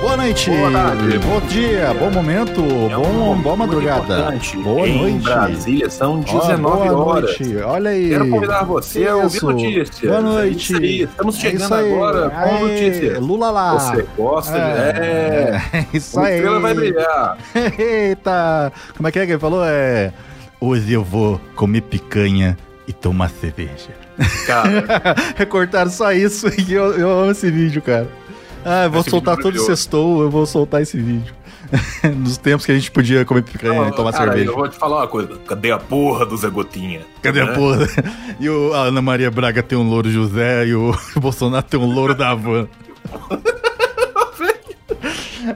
Boa noite, Boa tarde. bom dia, bom momento, É um bom, momento boa madrugada, boa em noite. Brasília são Ó, 19 boa horas. noite. Olha aí. Quero convidar você a ouvir notícias. Boa É noite. isso aí. Estamos É chegando aí. agora com Aê, notícias. Lula lá. Você gosta de... É. É, isso O aí. estrela vai brilhar. Eita, como é que é que ele falou? É, hoje eu vou comer picanha e tomar cerveja. Cara, Recortaram só isso e eu, eu amo esse vídeo, cara. Ah, eu vou Esse soltar todo sextou, eu vou soltar esse vídeo. Nos tempos que a gente podia comer picanha e tomar cara, cerveja. eu vou te falar uma coisa. Cadê a porra do Zé Gotinha? Cadê a Né? porra? E o, a Ana Maria Braga tem um louro José e o Bolsonaro tem um louro da van.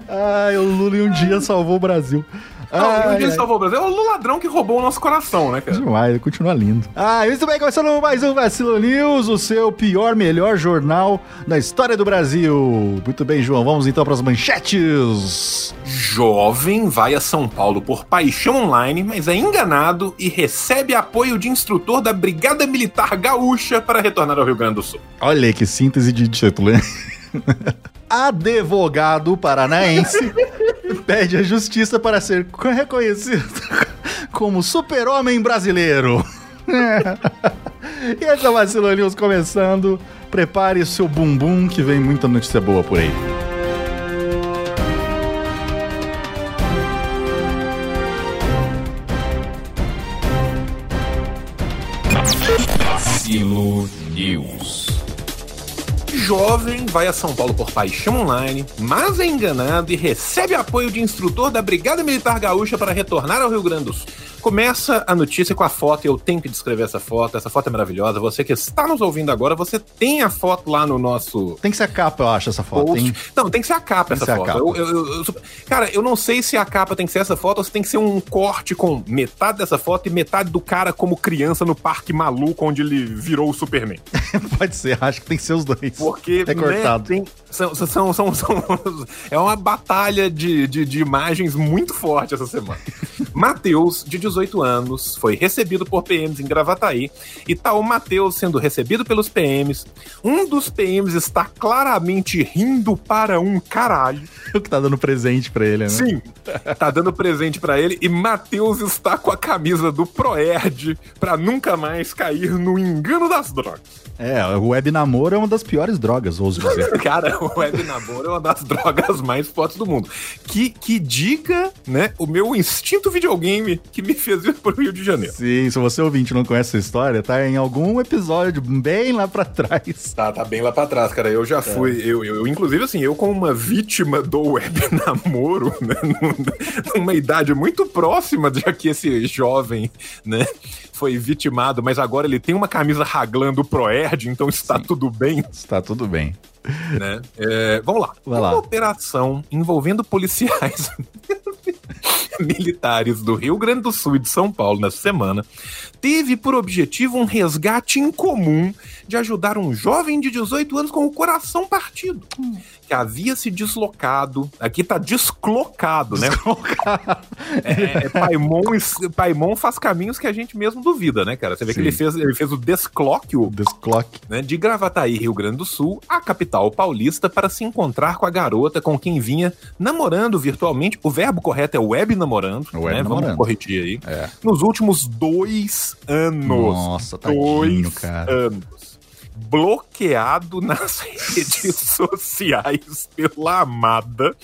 Ai, o Lula em um dia salvou o Brasil. Não, ai. salvou o Brasil. É o ladrão que roubou o nosso coração, né, cara? Demais, continua lindo. Ah, muito bem, começando mais um Vacilo News, o seu pior, melhor jornal da história do Brasil. Muito bem, João, vamos então para as manchetes. Jovem vai a São Paulo por paixão online, mas é enganado e recebe apoio de instrutor da Brigada Militar Gaúcha para retornar ao Rio Grande do Sul. Olha que síntese de título, hein? Advogado paranaense pede a justiça para ser reconhecido como super-homem brasileiro. e esse é o Vacilo News começando. Prepare o seu bumbum que vem muita notícia boa por aí. News. Jovem vai a São Paulo por paixão online, mas é enganado e recebe apoio de instrutor da Brigada Militar Gaúcha para retornar ao Rio Grande do Sul. Começa a notícia com a foto, eu tenho que descrever essa foto, essa foto é maravilhosa. Você que está nos ouvindo agora, você tem a foto lá no nosso Tem que ser a capa, eu acho, essa foto, post. hein? Não, tem que ser a capa Tem essa foto. capa. Eu- eu- eu- cara, eu não sei se a capa tem que ser essa foto ou se tem que ser um corte com metade dessa foto e metade do cara como criança no parque maluco onde ele virou o Superman. Pode ser, acho que tem que ser os dois. Porque É né, cortado. tem- são, são, são, são- é uma batalha de, de, de imagens muito forte essa semana. Matheus, de 18 anos, foi recebido por PMs em Gravataí e tá o Matheus sendo recebido pelos PMs. Um dos PMs está claramente rindo para um caralho. O que tá dando presente pra ele, né? Sim, tá dando presente pra ele e Matheus está com a camisa do Proerd pra nunca mais cair no engano das drogas. É, o web namoro é uma das piores drogas, ouso dizer. Cara, o web namoro é uma das drogas mais fortes do mundo. Que, que diga, né, o meu instinto videogame que me fez ir pro Rio de Janeiro. Sim, se você ouvinte não conhece essa história, tá em algum episódio bem lá pra trás. Tá, tá bem lá pra trás, cara. Eu já fui, eu, eu, eu, inclusive, assim, eu como uma vítima do web namoro, né, num- numa idade muito próxima de que esse jovem, né, foi vitimado, mas agora ele tem uma camisa raglando Proerd, então está tudo bem. Está tudo bem. né? É, vamos lá. Vai Uma lá. operação envolvendo policiais militares do Rio Grande do Sul e de São Paulo nessa semana teve por objetivo um resgate incomum de ajudar um jovem de 18 anos com o coração partido, que havia se deslocado, aqui tá desclocado, né? É, é, Paimon, Paimon faz caminhos que a gente mesmo duvida, né, cara? Você vê que Sim. ele fez, ele fez o desclóquio Desclock. né, de Gravataí, Rio Grande do Sul, à capital paulista para se encontrar com a garota com quem vinha namorando virtualmente. O verbo correto é web namorando, Web né? namorando. Vamos corrigir aí. É. Nos últimos dois anos. Nossa, tadinho, dois cara. anos. bloqueado nas redes sociais pela amada.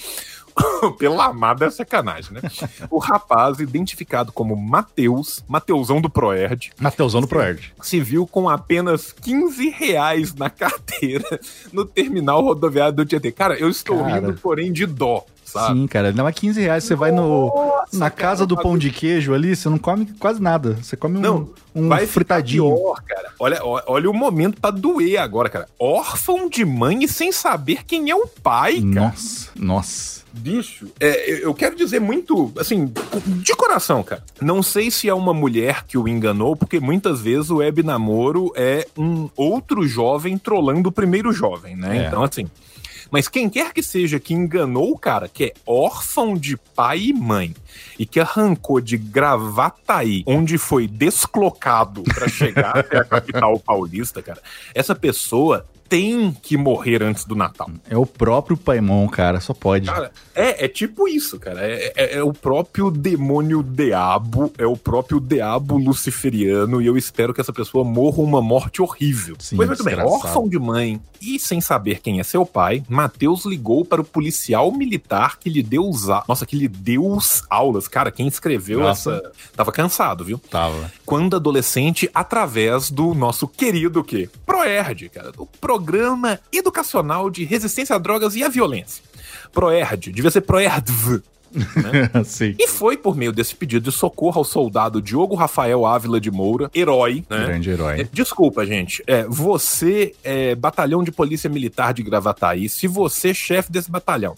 Pela amada é sacanagem, né? O rapaz, identificado como Mateus, Mateusão do Proerd, Mateusão do Proerd. se viu com apenas 15 reais na carteira no terminal rodoviário do Tietê. Cara, eu estou Cara. rindo, porém, de dó, sabe? Sim, cara. Não é 15 reais. Você vai no, Nossa, na cara, casa do pão de queijo ali, você não come quase nada. Você come um, Não, um vai fritadinho. Pior, cara. Olha, olha o momento pra doer agora, cara. Órfão de mãe e sem saber quem é o pai, cara. Nossa, nossa. Bicho, é, eu- quero dizer muito, assim, de coração, cara. Não sei se é uma mulher que o enganou, porque muitas vezes o web namoro é um outro jovem trolando o primeiro jovem, né? É. Então, assim. Mas quem quer que seja que enganou o cara, que é órfão de pai e mãe, e que arrancou de Gravataí, onde foi desclocado pra chegar até a capital paulista, cara, essa pessoa tem que morrer antes do Natal. É o próprio Paimon, cara. Só pode. Cara, é, é tipo isso, cara. É, é- é o próprio demônio diabo, é o próprio diabo luciferiano, e eu espero que essa pessoa morra uma morte horrível. Sim, pois muito bem, órfão de mãe e sem saber quem é seu pai, Mateus ligou para o policial militar que lhe deu os a... Nossa, que lhe deu os aulas. Cara, quem escreveu Nossa. essa. Tava cansado, viu? Tava. quando adolescente através do nosso querido o quê? Proerd, cara, o Programa Educacional de Resistência a Drogas e à Violência. Proerd, devia ser Proerdv. Sim. E foi por meio desse pedido de socorro ao soldado Diogo Rafael Ávila de Moura, herói, né? Grande É, herói. Desculpa, gente. É, você, é, batalhão de polícia militar de Gravataí, se você, chefe desse batalhão,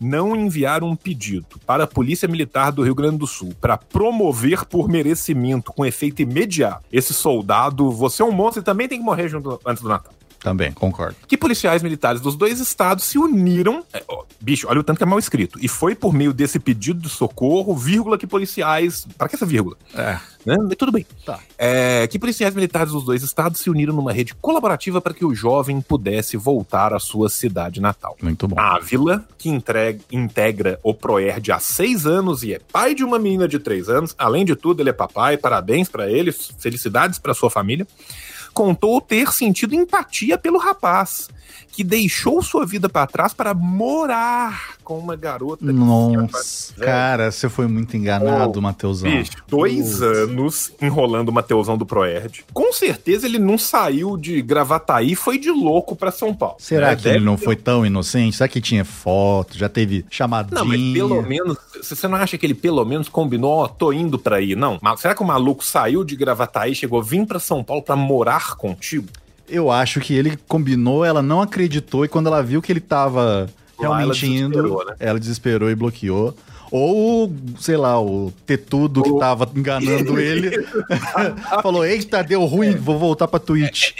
não enviar um pedido para a Polícia Militar do Rio Grande do Sul para promover por merecimento com efeito imediato esse soldado, você é um monstro e também tem que morrer junto antes do Natal. Também, concordo. Que policiais militares dos dois estados se uniram. é, ó, bicho, olha o tanto que é mal escrito. E foi por meio desse pedido de socorro, vírgula, que policiais. Para que essa vírgula? É. né? Tudo bem. Tá. É, que policiais militares dos dois estados se uniram numa rede colaborativa para que o jovem pudesse voltar à sua cidade natal. Muito bom. Ávila, que entrega- integra o Proerd há seis anos e é pai de uma menina de três anos. Além de tudo, ele é papai. Parabéns para ele, felicidades para sua família. Contou ter sentido empatia pelo rapaz, que deixou sua vida para trás para morar com uma garota. Nossa, cara, você foi muito enganado, Ô, Mateusão. Bicho, dois anos enrolando o Mateusão do Proerd. Com certeza ele não saiu de Gravataí e foi de louco pra São Paulo. Será né? que Deve ele não ter- foi tão inocente? Será que tinha foto? Já teve chamadinha? Não, mas pelo menos. Você não acha que ele pelo menos combinou, ó, tô indo pra aí? Não. Será que o maluco saiu de Gravataí e chegou, vim pra São Paulo pra morar contigo? Eu acho que ele combinou, ela não acreditou e quando ela viu que ele tava realmente ela indo, desesperou, né? ela desesperou e bloqueou. Ou, sei lá, o tetudo que tava enganando ele falou: Eita, deu ruim, vou voltar pra Twitch.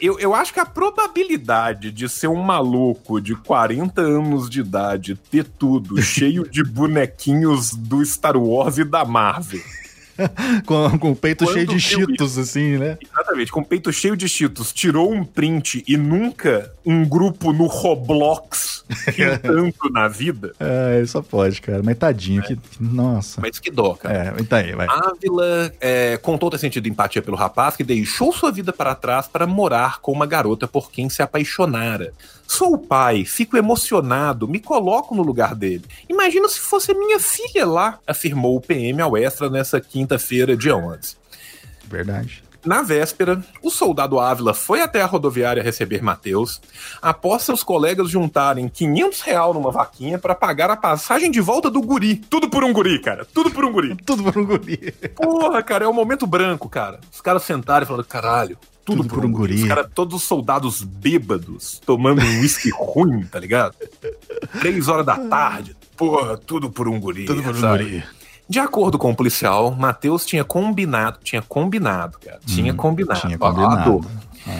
Eu, eu acho que a probabilidade de ser um maluco de 40 anos de idade ter tudo cheio de bonequinhos do Star Wars e da Marvel. Com, com o peito Quando cheio de cheetos, assim, né? Exatamente, com o peito cheio de cheetos, tirou um print e nunca um grupo no Roblox tanto na vida. É, só pode, cara. Mas tadinho, que, que- nossa. Mas que dó, cara. É, tá aí, vai. Ávila é, contou ter sentido empatia pelo rapaz que deixou sua vida para trás para morar com uma garota por quem se apaixonara. Sou o pai, fico emocionado, me coloco no lugar dele. Imagina se fosse minha filha lá, afirmou o PM ao Extra nessa quinta-feira, dia 11. Verdade. Na véspera, o soldado Ávila foi até a rodoviária receber Mateus, após seus colegas juntarem 500 real numa vaquinha para pagar a passagem de volta do guri. Tudo por um guri, cara. Tudo por um guri. Tudo por um guri. Porra, cara, é o momento branco, cara. Os caras sentaram e falaram, caralho, tudo, por, um guri. Os caras, todos os soldados bêbados, tomando um uísque ruim, tá ligado? Três horas da tarde. Porra, tudo por um guri. Tudo por um sabe? guri. De acordo com o policial, Matheus tinha combinado, tinha combinado, cara. Tinha combinado. Tinha combinado. dor.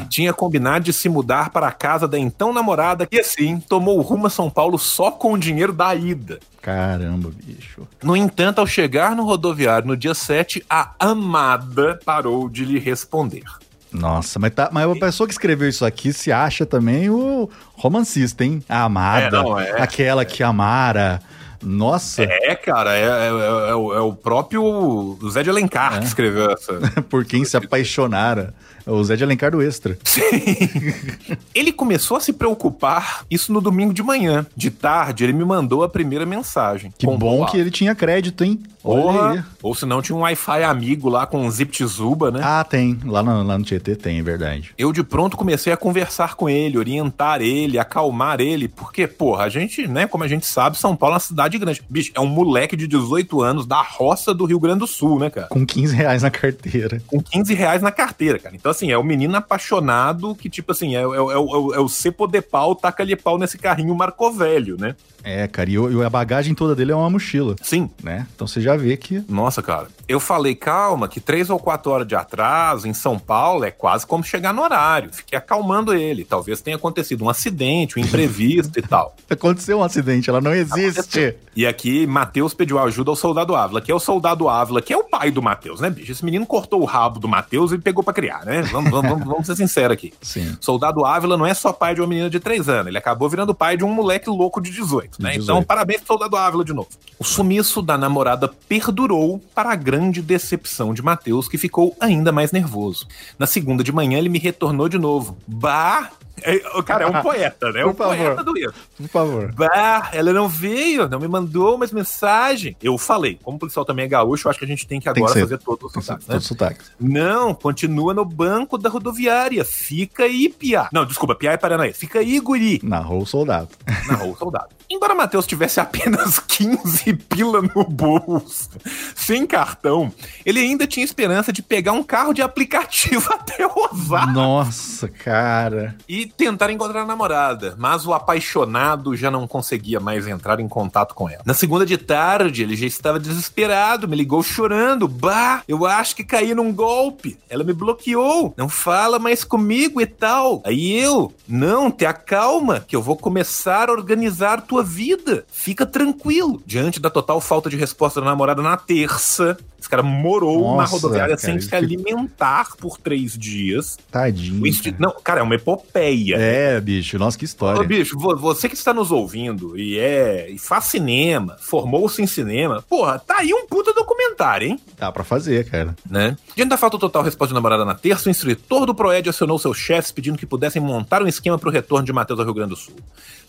Tinha combinado de se mudar para a casa da então namorada e assim tomou rumo a São Paulo só com o dinheiro da ida. Caramba, bicho. No entanto, ao chegar no rodoviário no dia 7, a amada parou de lhe responder. Nossa, mas, tá, mas a pessoa que escreveu isso aqui se acha também o romancista, hein? A amada, É, não, é. aquela que amara. Nossa, É, cara, é, é- é o, é o próprio Zé de Alencar que escreveu essa. por quem se apaixonara. O Zé de Alencar do Extra. Ele começou a se preocupar, isso no domingo de manhã. De tarde, ele me mandou a primeira mensagem. Que bom que ele tinha crédito, hein? Porra. Ou se não, tinha um Wi-Fi amigo lá com um Zip Tzuba, né? Ah, tem. Lá no, lá no Tietê tem, é verdade. Eu de pronto comecei a conversar com ele, orientar ele, acalmar ele, porque, porra, a gente, né, como a gente sabe, São Paulo é uma cidade grande. Bicho, é um moleque de 18 anos da roça do Rio Grande do Sul, né, cara? Com 15 reais na carteira. Com 15 reais na carteira, cara. Então, assim, é o menino apaixonado que, tipo assim, é, é, é, é, o- é o cepo de pau, taca-lhe pau nesse carrinho marcovelho, né? É, cara, e, e a bagagem toda dele é uma mochila, Sim. né? Então você já vê que. Nossa, cara. Eu falei, calma, que três ou quatro horas de atraso em São Paulo é quase como chegar no horário. Fiquei acalmando ele. Talvez tenha acontecido um acidente, um imprevisto e tal. Aconteceu um acidente, ela não existe. E aqui, Matheus pediu ajuda ao soldado Ávila, que é o soldado Ávila, que é o pai do Matheus, né, bicho? Esse menino cortou o rabo do Matheus e pegou pra criar, né? Vamos, vamos, vamos, ser sinceros aqui. Sim. Soldado Ávila não é só pai de uma menina de 3 anos, ele acabou virando pai de um moleque louco de 18, né? 18. Então, parabéns pro Soldado Ávila de novo. O sumiço da namorada perdurou para a grande decepção de Matheus, que ficou ainda mais nervoso. Na segunda de manhã, ele me retornou de novo. Bah! É, o cara é um poeta, né? É um favor. poeta do erro. Por favor. Bah, ela não veio, não me mandou mais mensagem. Eu falei, como o policial também é gaúcho, eu acho que a gente tem que Tem que agora fazer todos os sotaques, né? Todos os sotaques. Não, continua no banco da rodoviária. Fica aí, Piá. Não, desculpa, Piá é Paranaense. Fica aí, guri. Narrou o soldado. Narrou o soldado. Embora Matheus tivesse apenas 15 pila no bolso, sem cartão, ele ainda tinha esperança de pegar um carro de aplicativo até Osasco Nossa, cara. e tentar encontrar a namorada, mas o apaixonado já não conseguia mais entrar em contato com ela. Na segunda de tarde, ele já estava desesperado, me ligou chorando. Bah, eu acho que caí num golpe. Ela me bloqueou, não fala mais comigo e tal. Aí eu, não, te acalma, que eu vou começar a organizar tua vida. Fica tranquilo. Diante da total falta de resposta da namorada na terça, esse cara morou na Nossa, rodoviária cara, sem se alimentar por três dias. Tadinho. Insti- cara. Não, cara, é uma epopeia. É, bicho, nossa, que Ô, história. bicho, vo- você que está nos ouvindo e é e faz cinema, formou-se em cinema, porra, tá aí um puta documentário, hein? Dá pra fazer, cara. Né? Diante da falta total resposta de namorada na terça, o instrutor do Proed acionou seus chefes pedindo que pudessem montar um esquema para o retorno de Matheus ao Rio Grande do Sul.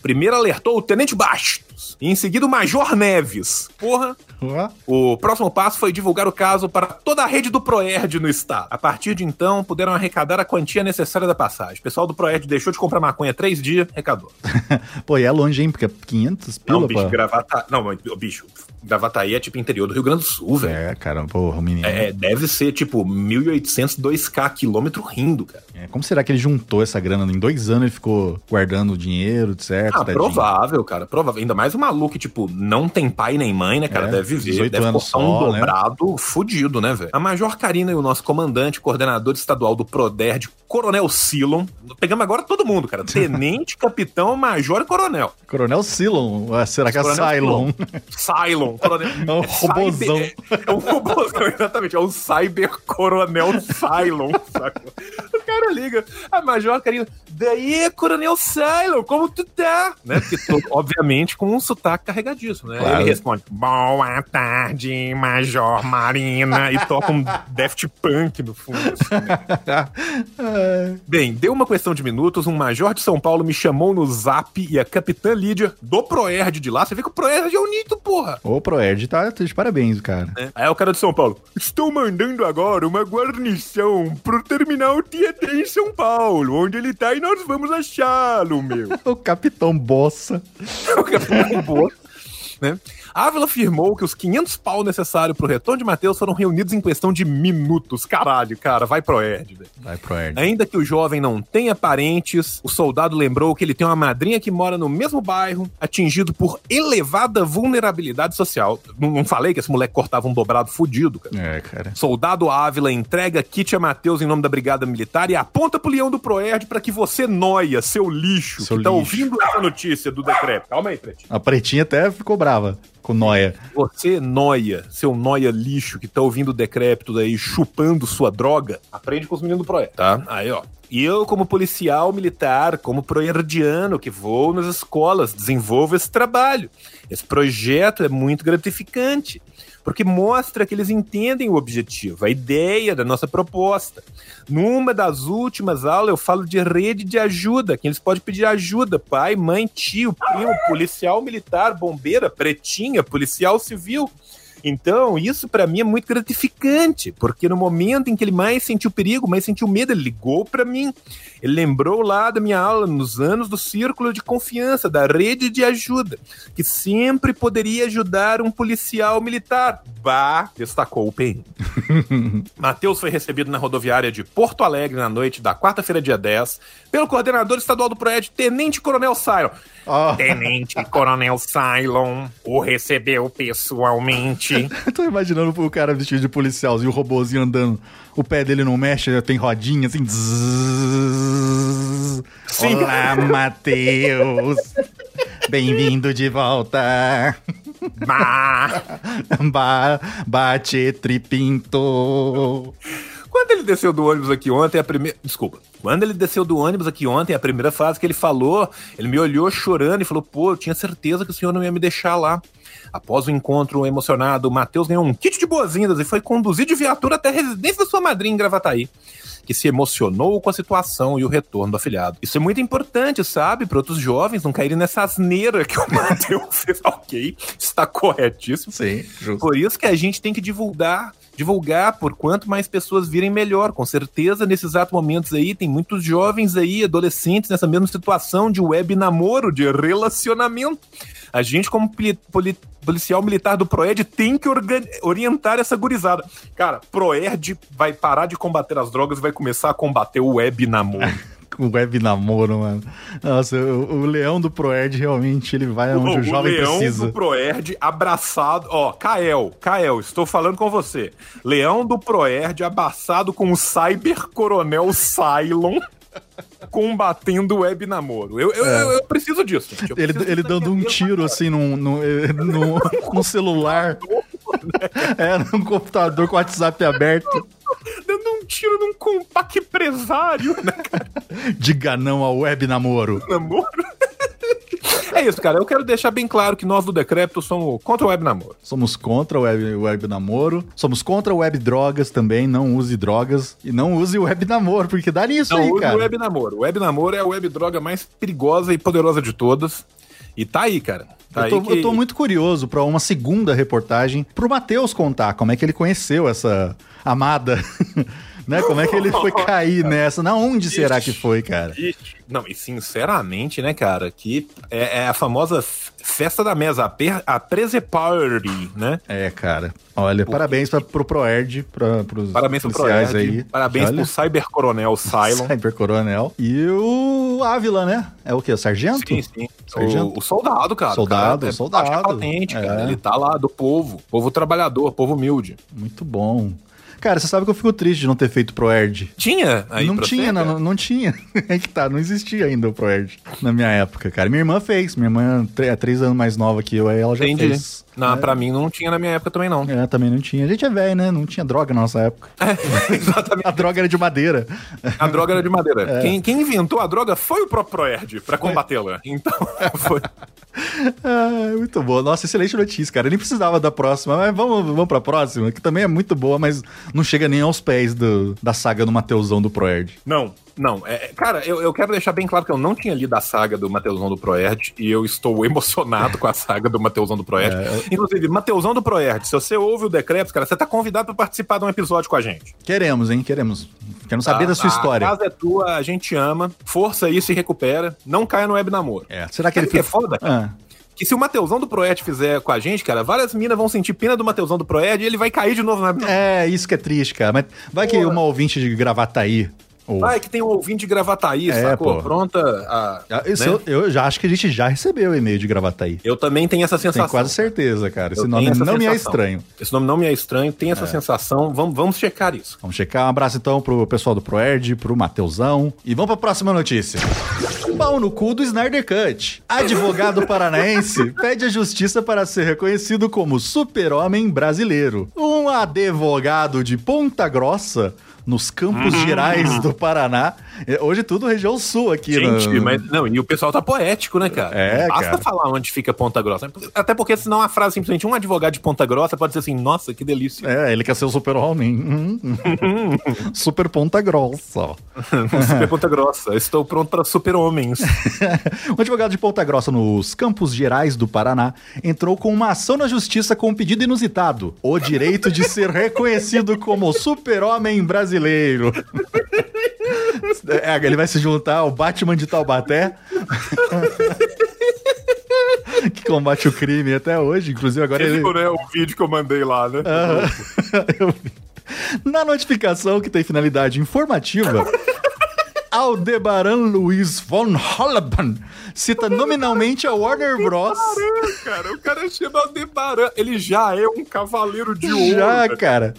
Primeiro alertou o Tenente Bastos e em seguida o Major Neves. Porra, Ó, o próximo passo foi divulgar o caso para toda a rede do Proerd no estado. A partir de então, puderam arrecadar a quantia necessária da passagem. O pessoal do Proerd deixou de comprar maconha três dias, arrecadou. Pô, e é longe, hein? Porque é 500 pila, Não, bicho, pô. Gravata... Não, bicho, Gravataí é tipo interior do Rio Grande do Sul, velho. É, cara, porra, o menino. É, deve ser tipo 1.800, 2K quilômetro rindo, cara. É, Como será que ele juntou essa grana? Em dois anos ele ficou guardando o dinheiro, certo? Ah, tadinho? provável, cara, provável. Ainda mais o maluco que, tipo, não tem pai nem mãe, né, cara? É, deve viver, 18 deve anos um né? dobrado fudido, né, velho? A Major Karina e o nosso comandante, coordenador estadual do PRODERD, Coronel Silon. Pegamos agora todo mundo, cara. Tenente, capitão, major e coronel. Coronel Silon. Será que é Cylon? Cylon, coronel. É um robozão. cyber- É, um robozão, exatamente. É um cyber coronel Cylon? O cara liga. A Major Karina, daí, coronel Cylon, como tu tá? Né? Porque, obviamente, com um sotaque carregadíssimo, né? Claro. Ele responde, boa tarde, Major Marina, e toca um Daft Punk no fundo. assim. É. Bem, deu uma questão de minutos, um major de São Paulo me chamou no zap e a capitã Lídia do Proerd de lá. Você vê que o Proerd é unito, porra. Ô, Proerd, tá, tá de parabéns, cara. né? Aí o cara de São Paulo. Estou mandando agora uma guarnição pro terminal Tietê em São Paulo, onde ele tá e nós vamos achá-lo, meu. O Capitão Bossa. O capitão boa. Né? Ávila afirmou que os 500 pau necessários pro retorno de Matheus foram reunidos em questão de minutos. Caralho, cara, vai pro Erd, velho. Vai, Proerd. Ainda que o jovem não tenha parentes, o soldado lembrou que ele tem uma madrinha que mora no mesmo bairro, atingido por elevada vulnerabilidade social. Não, não falei que esse moleque cortava um dobrado fudido, cara. É, cara. Soldado Ávila entrega kit a Matheus em nome da Brigada Militar e aponta pro leão do Proerd pra que você noia, seu lixo, Seu que tá lixo. ouvindo essa notícia do decreto. Calma aí, Pretinho. A pretinha até ficou brava. Com noia. Você, noia, seu noia lixo que tá ouvindo o decrépito daí, chupando sua droga, aprende com os meninos do Proé, tá? Aí, ó. E eu, como policial militar, como proerdiano que vou nas escolas, desenvolvo esse trabalho. Esse projeto é muito gratificante, porque mostra que eles entendem o objetivo, a ideia da nossa proposta. Numa das últimas aulas, eu falo de rede de ajuda, que eles podem pedir ajuda: pai, mãe, tio, primo, policial militar, bombeira, pretinha, policial civil. Então, isso para mim é muito gratificante, porque no momento em que ele mais sentiu perigo, mais sentiu medo, ele ligou para mim. Ele lembrou lá da minha aula nos anos do círculo de confiança, da rede de ajuda, que sempre poderia ajudar um policial militar. Bah, destacou o PM. Matheus foi recebido na rodoviária de Porto Alegre na noite da quarta-feira, dia 10, pelo coordenador estadual do projeto, Tenente Coronel Cylon. Ó. Tenente Coronel Cylon o recebeu pessoalmente. Eu tô imaginando o cara vestido de policialzinho, o robôzinho andando. O pé dele não mexe, tem rodinha assim. Zzz. Sim. Olá, Matheus. Bem-vindo de volta. Bah. Ba bate tripinto. Quando ele desceu do ônibus aqui ontem, a primeira. Desculpa. Quando ele desceu do ônibus aqui ontem, a primeira frase que ele falou, ele me olhou chorando e falou: pô, eu tinha certeza que o senhor não ia me deixar lá. Após o encontro emocionado, o Matheus ganhou um kit de boas-vindas e foi conduzido de viatura até a residência da sua madrinha em Gravataí, que se emocionou com a situação e o retorno do afilhado. Isso é muito importante, sabe? Para outros jovens não caírem nessa asneira que o Matheus fez. ok, está corretíssimo. Sim, justo. Por isso que a gente tem que divulgar, divulgar por quanto mais pessoas virem melhor. Com certeza, nesses exatos momentos aí, tem muitos jovens aí, adolescentes, nessa mesma situação de web namoro, de relacionamento. A gente, como poli- poli- policial militar do Proerd, tem que orientar essa gurizada. Cara, Proerd vai parar de combater as drogas e vai começar a combater o web namoro. O web namoro, mano. Nossa, o, o leão do Proerd realmente ele vai onde o, jovem leão precisa. do Proerd abraçado. Ó, Kael, Kael, estou falando com você. Leão do Proerd abraçado com o Cyber Coronel Cylon. Combatendo o web namoro. Eu, eu, eu, eu preciso disso. Eu É. Ele, preciso ele dando um tiro assim num, num, eh, num, num celular. É, num computador com o WhatsApp aberto. Dando um tiro num compacto empresário, né, cara? Diga não ao web namoro. Namoro. É isso, cara. Eu quero deixar bem claro que nós do Decrépito somos contra o web namoro. Somos contra o web, web namoro. Somos contra o web drogas também. Não use drogas. E não use o web namoro, porque dá nisso Não aí, use cara. o web namoro. O web namoro é a web droga mais perigosa e poderosa de todas. E tá aí, cara. Tá Eu tô, que... eu tô muito curioso pra uma segunda reportagem pro Matheus contar como é que ele conheceu essa amada. né? Como é que ele foi cair nessa? Na onde será que foi, cara? Não, e sinceramente, né, cara, que é, é a famosa festa da mesa, a, Preze Party, né? É, cara. Olha, parabéns pra, pro Proerd, pra, pros Parabéns pro policiais Proerd, aí. parabéns Olha, pro Cyber Coronel Cylon. Cyber Coronel. E o Ávila, né? É o quê? O sargento? Sim, sim. Sargento? O, o soldado, cara. Soldado, cara é soldado. baixa patente, cara. É. Ele tá lá do povo, povo trabalhador, povo humilde. Muito bom. Cara, você sabe que eu fico triste de não ter feito Proerd. Tinha aí não tinha, não, cara? não tinha. É que tá, não existia ainda o Proerd na minha época, cara. Minha irmã fez. Minha irmã é é três anos mais nova que eu, aí ela já Entendi. fez. Não, pra mim não tinha na minha época também, não. É, também não tinha. A gente é velho, né? Não tinha droga na nossa época. Exatamente. A droga era de madeira. A droga era de madeira. É. Quem, quem inventou a droga foi o próprio Proerd pra combatê-la. Então, foi. Ah, muito bom. Nossa, excelente notícia, cara. Eu nem precisava da próxima, mas vamos, vamos pra próxima, que também é muito boa, mas não chega nem aos pés do, da saga do Mateusão do Proerd. Não, não. É, cara, eu, eu quero deixar bem claro que eu não tinha lido a saga do Mateusão do Proerd e eu estou emocionado com a saga do Mateusão do Proerd. Inclusive, Mateusão do Proerd, se você ouve o decreto, cara, você tá convidado pra participar de um episódio com a gente. Queremos, hein? Queremos. Quero saber Tá? da sua história. A casa é tua, a gente ama. Força aí, se recupera. Não caia no web namoro. É. Será que ele Sabe o que é foi- foda, cara? Ah, Que se o Mateusão do Proerd fizer com a gente, cara, várias minas vão sentir pena do Mateusão do Proerd e ele vai cair de novo na. É, isso que é triste, cara. Mas vai que uma ouvinte de Gravataí Ou- Ah, é que tem um ouvinte de Gravataí, É, sacou? pô. Pronta a... Ah, isso né? eu, eu já acho que a gente já recebeu o e-mail de Gravataí. Eu também tenho essa sensação. Tenho quase certeza, cara. Esse Eu nome não me é sensação. estranho. Esse nome não me é estranho, tem essa sensação. Vamos, vamos checar isso. Vamos checar. Um abraço então pro pessoal do Proerd, pro Mateusão. E vamos pra próxima notícia. Pau no cu do Snyder Cut. Advogado paranaense pede a justiça para ser reconhecido como super-homem brasileiro. Um advogado de Ponta Grossa, nos Campos Hum. Gerais do Paraná. É, Hoje tudo região sul aqui. Gente, no- mas não, e o pessoal tá poético, né, cara? É, Basta cara. falar onde fica Ponta Grossa. Até porque senão a frase simplesmente um advogado de Ponta Grossa pode ser assim, nossa, que delícia. É, ele quer ser o super-homem. Super Ponta Grossa. Super Ponta Grossa. Estou pronto para super homens. Um advogado de Ponta Grossa, nos Campos Gerais do Paraná, entrou com uma ação na justiça com um pedido inusitado: o direito de ser reconhecido como super-homem brasileiro. É, ele vai se juntar ao Batman de Taubaté. que combate o crime até hoje, inclusive agora ele. Esse é o vídeo que eu mandei lá, né? Eu vi. Na notificação, que tem finalidade informativa, Aldebaran Luiz von Hollaban cita nominalmente a Warner Bros. Cara, o cara chama Aldebaran. Ele já é um cavaleiro de ouro. Já, cara.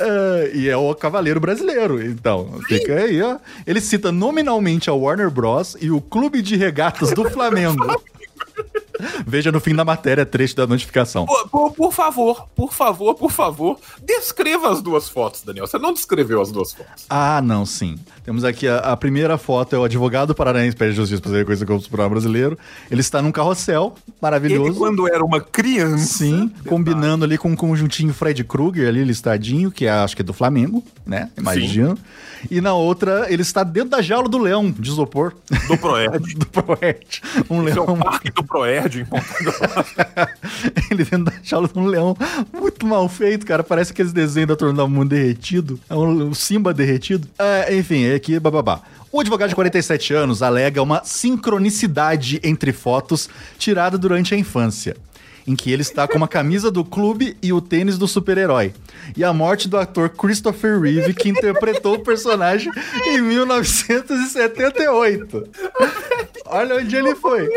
É, e é o cavaleiro brasileiro. Então, fica aí, ó. Ele cita nominalmente a Warner Bros. e o Clube de Regatas do Flamengo. Veja no fim da matéria trecho da notificação. Por, por- por favor, por favor, por favor, descreva as duas fotos, Daniel. Você não descreveu as duas fotos. Ah, não, sim. Temos aqui a, a primeira foto, é o advogado paranaense pede justiça para ser coisa como super brasileiro. Ele está num carrossel maravilhoso. Ele, quando era uma criança. Sim, combinando ali com um conjuntinho Fred Krueger ali listadinho, que é, acho que é do Flamengo, né? Imagino. E na outra, ele está dentro da jaula do leão de isopor. Do Proerd. do Proerd. Um Esse é o leão. parque do Proerd em Ponta Grossa. ele dentro da jaula de um leão. Muito mal feito, cara. Parece aqueles desenhos da Turma do Mundo derretido. É um, um Simba derretido. É, enfim, é aqui, bababá. O advogado de 47 anos alega uma sincronicidade entre fotos tirada durante a infância. Em que ele está com uma camisa do clube e o tênis do super-herói. E a morte do ator Christopher Reeve, que interpretou o personagem em 1978. Olha onde ele foi.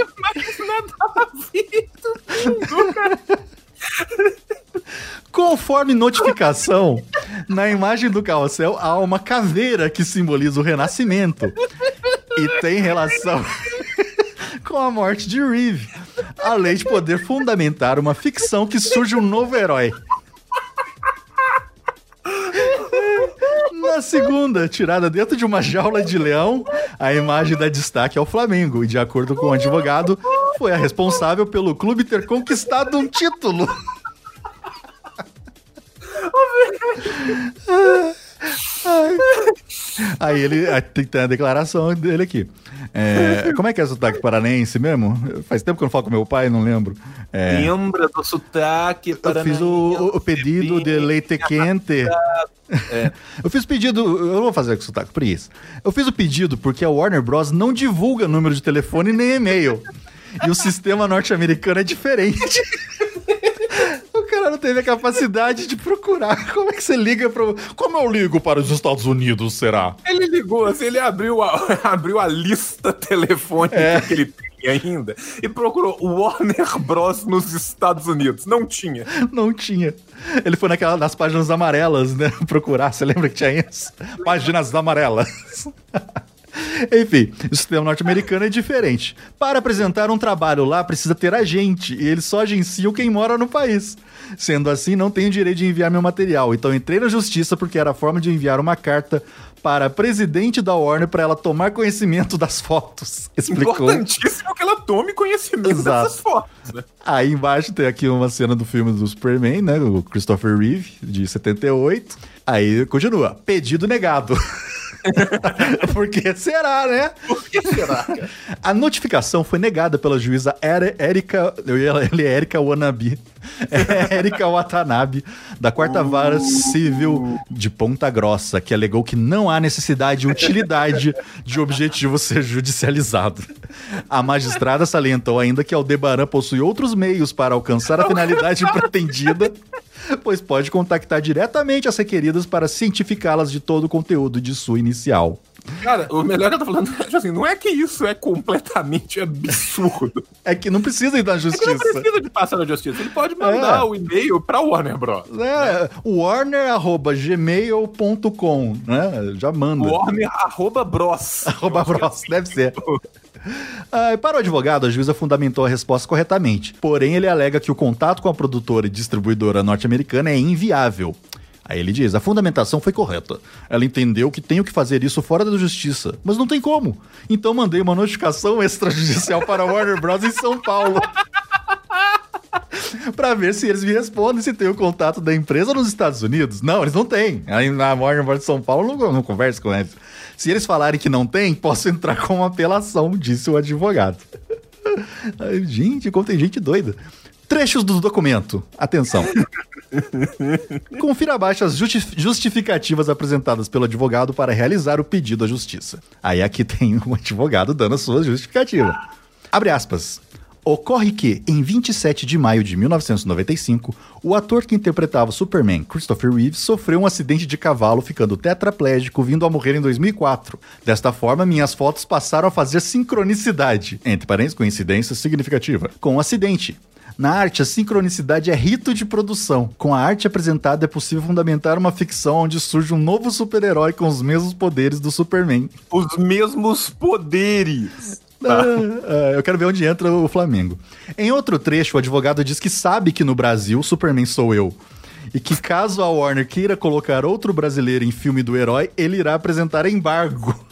Conforme notificação, na imagem do carrossel há uma caveira que simboliza o renascimento e tem relação com a morte de Reeve, além de poder fundamentar uma ficção que surge um novo herói. Na segunda, tirada dentro de uma jaula de leão, a imagem dá destaque ao Flamengo e, de acordo com o advogado, foi a responsável pelo clube ter conquistado um título. Ai. Aí ele tem tem a declaração dele aqui. É, como é que é o sotaque paranaense mesmo? Faz tempo que eu não falo com meu pai, não lembro. É, Lembra do sotaque eu fiz o, o- pedido de leite quente. Eu fiz o pedido. Eu não vou fazer com sotaque, por isso. Eu fiz o pedido porque a Warner Bros. não divulga número de telefone nem e-mail. E o sistema norte-americano é diferente. Cara não teve a capacidade de procurar. Como é que você liga para. Como eu ligo para os Estados Unidos, será? Ele ligou assim, ele abriu a, abriu a lista telefônica É. que ele tem ainda e procurou Warner Bros. nos Estados Unidos. Não tinha. Não tinha. Ele foi naquela, nas páginas amarelas, né? Procurar. Você lembra que tinha isso? Páginas amarelas. Enfim, o sistema norte-americano é diferente. Para apresentar um trabalho lá, precisa ter agente, e eles só agenciam quem mora no país. Sendo assim, não tenho direito de enviar meu material. Então entrei na justiça porque era a forma de enviar uma carta para a presidente da Warner para ela tomar conhecimento das fotos. Explicou. Importantíssimo que ela tome conhecimento Exato. dessas fotos. Né? Aí embaixo tem aqui uma cena do filme do Superman, né? O Christopher Reeve, de 78. Aí continua. Pedido negado. Por que será, né? Por que será, cara? A notificação foi negada pela juíza Erika. Eu ia ler Erika Wanabe. Erika Watanabe, da quarta vara civil de Ponta Grossa, que alegou que não há necessidade e utilidade de objetivo ser judicializado. A magistrada salientou ainda que Aldebaran possui outros meios para alcançar a finalidade pretendida pois pode contactar diretamente as requeridas para cientificá-las de todo o conteúdo de sua inicial. Cara, o melhor que eu tô falando é assim, não é que isso é completamente absurdo. É que não precisa ir na É que não justiça. precisa de passar na justiça. Ele pode mandar É. o e-mail pra Warner Bros. É, warner.gmail.com, né? Já manda. Warner arroba bros. Arroba Bros, deve ser. Ah, para o advogado, a juíza fundamentou a resposta corretamente. Porém, ele alega que o contato com a produtora e distribuidora norte-americana é inviável. Aí ele diz: a fundamentação foi correta. Ela entendeu que tenho que fazer isso fora da justiça, mas não tem como. Então mandei uma notificação extrajudicial para a Warner Bros. em São Paulo. Pra ver se eles me respondem se tem o contato da empresa nos Estados Unidos. Não, eles não têm. Na Warner Bros. de São Paulo não, não conversa com eles. Se eles falarem que não tem, posso entrar com uma apelação, disse o advogado. Gente, como tem gente doida. Trechos do documento. Atenção. Confira abaixo as justi- justificativas apresentadas pelo advogado para realizar o pedido à justiça. Aí aqui tem o advogado dando a sua justificativa. Abre aspas. Ocorre que, em 27 de maio de 1995, o ator que interpretava Superman, Christopher Reeve, sofreu um acidente de cavalo, ficando tetraplégico, vindo a morrer em 2004. Desta forma, minhas fotos passaram a fazer sincronicidade, entre parênteses, coincidência significativa, com o acidente. Na arte, a sincronicidade é rito de produção. Com a arte apresentada, é possível fundamentar uma ficção onde surge um novo super-herói com os mesmos poderes do Superman. Os mesmos poderes. Ah, eu quero ver onde entra o Flamengo. Em outro trecho, o advogado diz que sabe que no Brasil Superman sou eu. E que caso a Warner queira colocar outro brasileiro em filme do herói, ele irá apresentar embargo.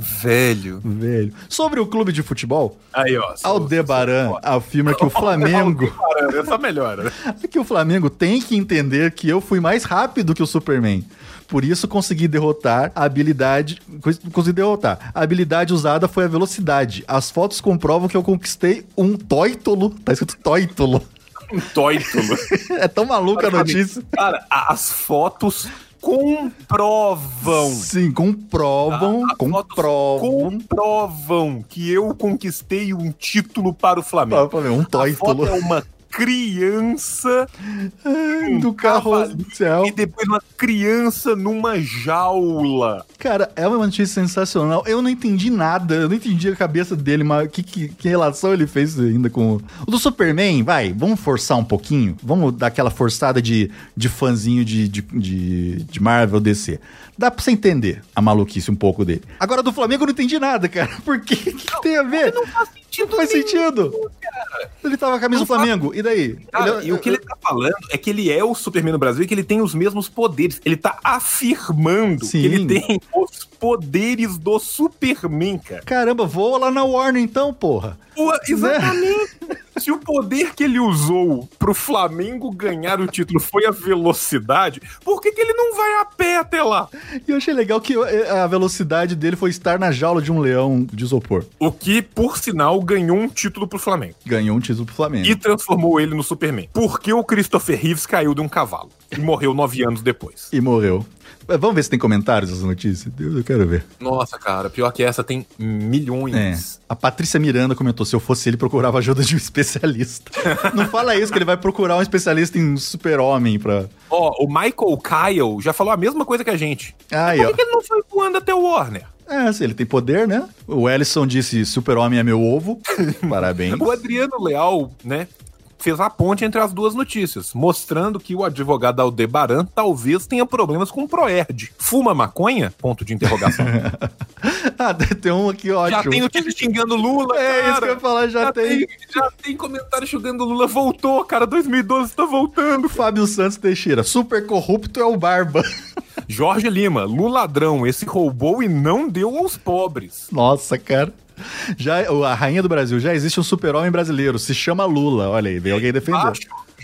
Velho. Velho. Sobre o clube de futebol, Aí, ó. Aldebaran afirma que o Flamengo. Essa melhora. né? É que o Flamengo tem que entender que eu fui mais rápido que o Superman. Por isso consegui derrotar a habilidade. cons- Consegui derrotar. A habilidade usada foi a velocidade. As fotos comprovam que eu conquistei um tóitulo. Tá escrito tóitulo. Um tóitulo. É tão maluca a notícia. Cara, as fotos comprovam. Sim, comprovam. Fotos comprovam. comprovam que eu conquistei um título para o Flamengo. Ó, Um tóitulo. é uma criança Do carrossel. e depois uma criança numa jaula. Cara, é uma notícia sensacional. Eu não entendi nada. Eu não entendi a cabeça dele, mas que, que, que relação ele fez ainda com. o- O do Superman, vai, vamos forçar um pouquinho. Vamos dar aquela forçada de, de fãzinho de, de, de, de Marvel DC. Dá pra você entender a maluquice um pouco dele. Agora, do Flamengo eu não entendi nada, cara. Por quê? O que tem a ver? Não faz sentido. Não faz sentido. Ele tava com a camisa do Flamengo. E daí? Cara, Ele- e o que ele tá falando é que ele é o Superman no Brasil e que ele tem os mesmos poderes. Ele tá afirmando Sim. que ele tem os poderes do Superman, cara. Caramba, voa lá na Warner então, porra. Pô, exatamente. Se o poder que ele usou pro Flamengo ganhar o título foi a velocidade, por que, que ele não vai a pé até lá? E eu achei legal que eh, a velocidade dele foi estar na jaula de um leão de isopor. O que, por sinal, ganhou um título pro Flamengo. Ganhou um título pro Flamengo. E transformou ele no Superman. Porque o Christopher Reeves caiu de um cavalo e morreu nove anos depois. E morreu. Mas Vamos ver se tem comentários dessa notícia? Deus, eu quero ver. Nossa, cara, pior que essa tem milhões. É. A Patrícia Miranda comentou: se eu fosse ele, procurava ajuda de um especialista. Não fala isso, que ele vai procurar um especialista em super-homem pra. Ó, o Michael Kyle já falou a mesma coisa que a gente. Aí, Por ó. que, ele não foi voando até o Warner? É, se ele tem poder, né? O Ellison disse: super-homem é meu ovo. Parabéns. O Adriano Leal, né, fez a ponte entre as duas notícias, mostrando que o advogado Aldebaran talvez tenha problemas com o Proerd. Fuma maconha? Ponto de interrogação. ah, tem um aqui ótimo. já tem notícia xingando Lula, É cara. isso que eu ia falar, já, tem. Já tem comentário xingando Lula. Voltou, cara. 2012 tá voltando. Fábio Santos Teixeira: super corrupto é o Barba. Jorge Lima, Lula ladrão. Esse roubou e não deu aos pobres. Nossa, cara. Já, a rainha do Brasil, já existe um super-homem brasileiro, se chama Lula. Olha aí, veio alguém defender. Acho.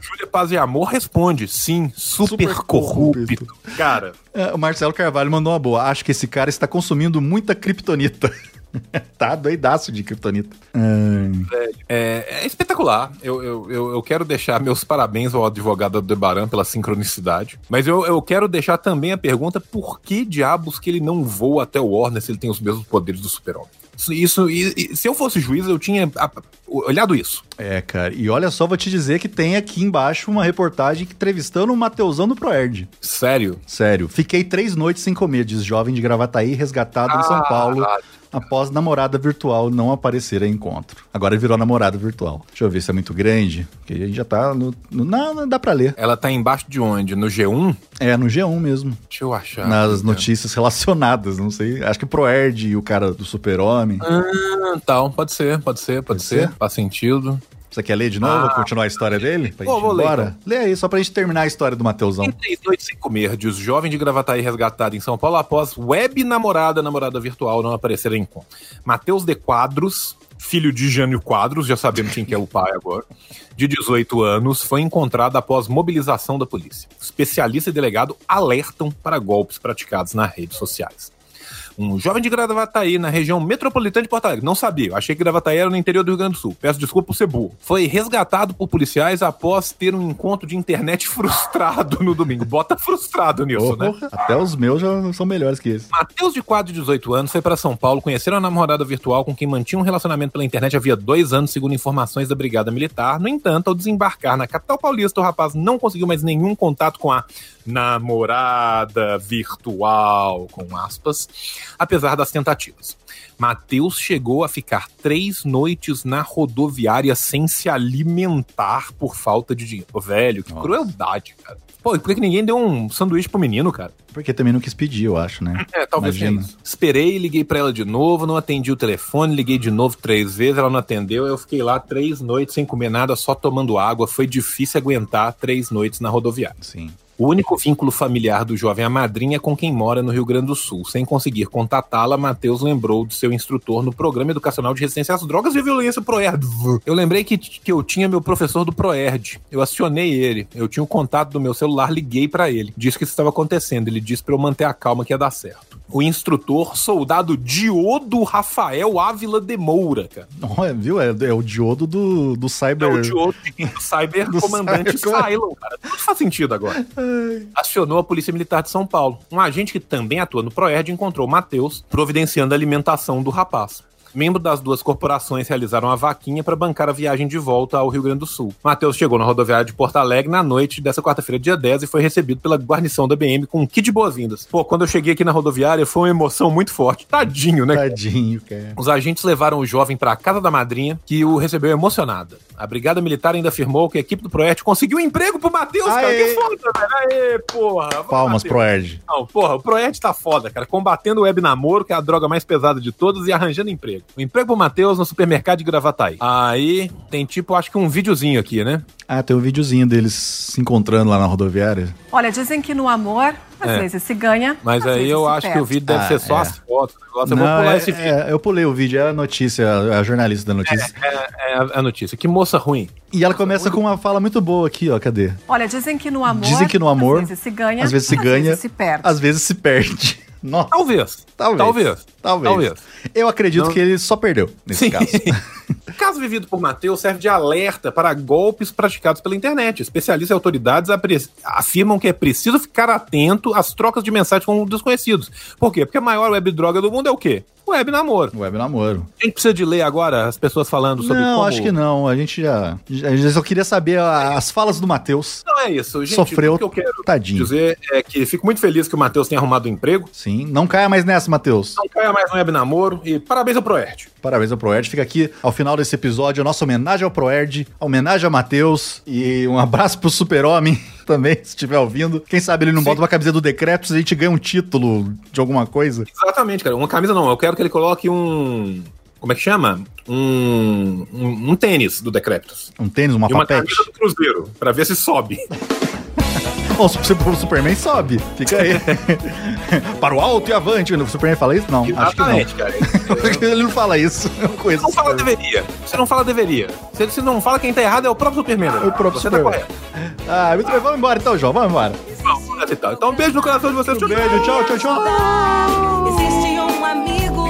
Júlia Paz e Amor responde, sim, super, Super corrupto. Cara, É, o Marcelo Carvalho mandou uma boa. Acho que esse cara está consumindo muita kriptonita. tá doidaço de kriptonita. Hum, é, é espetacular. Eu, eu, eu, eu quero deixar meus parabéns ao advogado Aldebaran pela sincronicidade. Mas eu, eu quero deixar também a pergunta por que diabos que ele não voa até o Warner se ele tem os mesmos poderes do super-homem? Isso, e- e se eu fosse juiz, eu tinha olhado isso. É, cara. E olha só, vou te dizer que tem aqui embaixo uma reportagem entrevistando o Mateusão do Proerd. Sério. Sério. Fiquei três noites sem comer, diz jovem de Gravataí, resgatado em São Ah, Paulo, ah. Após namorada virtual não aparecer a encontro. Agora virou namorada virtual. Deixa eu ver se é muito grande, porque a gente já tá no... no não, não dá pra ler. Ela tá embaixo de onde? No G1? É, no G1 mesmo. Deixa eu achar. nas aqui, notícias relacionadas, não sei. Acho que Proerd e o cara do Super-Homem. Ah, tal. Pode ser, pode ser, pode, Pode ser. ser? Faz sentido. Você quer ler de novo, Ah. continuar a história dele? Pra Vou- vou ler, então. Lê aí, só pra gente terminar a história do Mateusão. Em três noites sem comer, diz jovem de Gravataí resgatado em São Paulo após web namorada, namorada virtual não aparecer em encontro. Matheus de Quadros, filho de Jânio Quadros, já sabemos quem que é o pai agora, de 18 anos, foi encontrado após mobilização da polícia. Especialista e delegado alertam para golpes praticados nas redes sociais. Um jovem de Gravataí, na região metropolitana de Porto Alegre. Não sabia. Achei que Gravataí era no interior do Rio Grande do Sul. Peço desculpa por ser burro. Foi resgatado por policiais após ter um encontro de internet frustrado no domingo. Bota frustrado nisso, né? Porra, Até os meus já são melhores que esse. Matheus, de 4 de 18 anos, foi para São Paulo conhecer uma namorada virtual com quem mantinha um relacionamento pela internet havia dois anos, segundo informações da Brigada Militar. No entanto, ao desembarcar na capital paulista, o rapaz não conseguiu mais nenhum contato com a namorada virtual, com aspas, apesar das tentativas. Matheus chegou a ficar três noites na rodoviária sem se alimentar por falta de dinheiro. Velho, que Nossa. crueldade, cara. Pô, e por que ninguém deu um sanduíche pro menino, cara? Porque também não quis pedir, eu acho, né? É, talvez Imagina. tenha isso. Esperei, liguei pra ela de novo, não atendi o telefone, liguei de novo três vezes, ela não atendeu, eu fiquei lá três noites sem comer nada, só tomando água. Foi difícil aguentar três noites na rodoviária. Sim. O único vínculo familiar do jovem é a madrinha com quem mora no Rio Grande do Sul. Sem conseguir contatá-la, Matheus lembrou de seu instrutor no Programa Educacional de Resistência às Drogas e Violência Proerd. Eu lembrei que, que eu tinha meu professor do Proerd. Eu acionei ele. Eu tinha o contato do meu celular, liguei pra ele. Disse que isso estava acontecendo. Ele disse pra eu manter a calma que ia dar certo. O instrutor, soldado Diodo Rafael Ávila de Moura, cara. Olha, viu? É, é o diodo do, do É Cyber. o Diodo do Cyber Do Comandante Cyber- Cylon, cara. Tudo faz sentido agora. Acionou a Polícia Militar de São Paulo. Um agente que também atua no Proerd encontrou o Matheus providenciando a alimentação do rapaz. Membro das duas corporações realizaram a vaquinha para bancar a viagem de volta ao Rio Grande do Sul. Matheus chegou na rodoviária de Porto Alegre na noite dessa quarta-feira, dia 10, e foi recebido pela guarnição da BM com um kit de boas-vindas. Pô, quando eu cheguei aqui na rodoviária, foi uma emoção muito forte. Tadinho, né? Tadinho, cara. Os agentes levaram o jovem para a casa da madrinha, que o recebeu emocionada. A Brigada Militar ainda afirmou que a equipe do Proerte conseguiu um emprego pro Matheus, cara. Que foda, velho. Aê, porra. Palmas. Proerd. Não, porra, o Proerte tá foda, cara. Combatendo o web namoro, que é a droga mais pesada de todas, e arranjando emprego. O emprego pro Matheus no supermercado de Gravataí. Aí tem tipo, acho que um videozinho aqui, né? Ah, tem um videozinho deles se encontrando lá na rodoviária. Olha, dizem que no amor, às É. vezes se ganha. Mas às aí vezes eu se acho que perde. o vídeo deve Ah, ser só é. as fotos. o negócio. Eu vou Não, pular é- esse vídeo. é, eu pulei o vídeo, é a notícia, a jornalista da notícia. É, é a- a notícia. Que moça ruim. E ela começa com uma fala muito boa aqui, ó. Cadê? Olha, dizem que no amor. Dizem que no amor, Às vezes se ganha. às vezes se ganha, vezes se perde. às vezes se perde. Nossa, Talvez. talvez. Talvez. Talvez. Talvez. Eu acredito Não- que ele só perdeu nesse Sim. caso. O caso vivido por Matheus serve de alerta para golpes praticados pela internet. Especialistas e autoridades afirmam que é preciso ficar atento às trocas de mensagens com desconhecidos. Por quê? Porque a maior web droga do mundo é o quê? Web namoro. Web namoro. A gente precisa de ler agora as pessoas falando sobre não, como... acho que não. A gente já, já. já só queria saber a- as falas do Matheus. Não é isso, gente. Sofreu, O que eu quero tadinho. dizer é que fico muito feliz que o Matheus tenha arrumado um emprego. Sim. Não caia mais nessa, Matheus. Não caia mais no web namoro e parabéns ao Proerd. Parabéns ao Proerd. Fica aqui, ao final desse episódio, a nossa homenagem ao Proerd, homenagem a Matheus e um abraço pro Super-Homem também, se estiver ouvindo. Quem sabe ele não Sim. bota uma camiseta do Decretos e a gente ganha um título de alguma coisa. Exatamente, cara. Uma camisa não, eu quero que ele coloque um... Como é que chama? Um, um, um tênis do Decreptus. Um tênis, uma E uma papete. camisa do Cruzeiro, pra ver se sobe. Ó, o Super- o Superman sobe. Fica aí. Para o alto e avante. O Superman fala isso? Não, acho que não. Exatamente, cara. ele não fala isso. Eu não conheço Você não fala Superman. deveria. Você não fala deveria. Se você não fala quem tá errado é o próprio Superman. né? O próprio você Superman. Tá correto. Ah, muito bem. Vamos embora então, João. Vamos embora. Vamos, então. Então, um beijo no coração de vocês. Um beijo. Tchau, tchau, tchau. Existe um amigo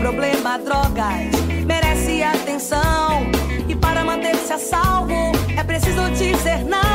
problema drogas merece atenção. E para manter-se a salvo, é preciso dizer não.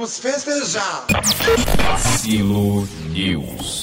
Vamos festejar. Vacilo News.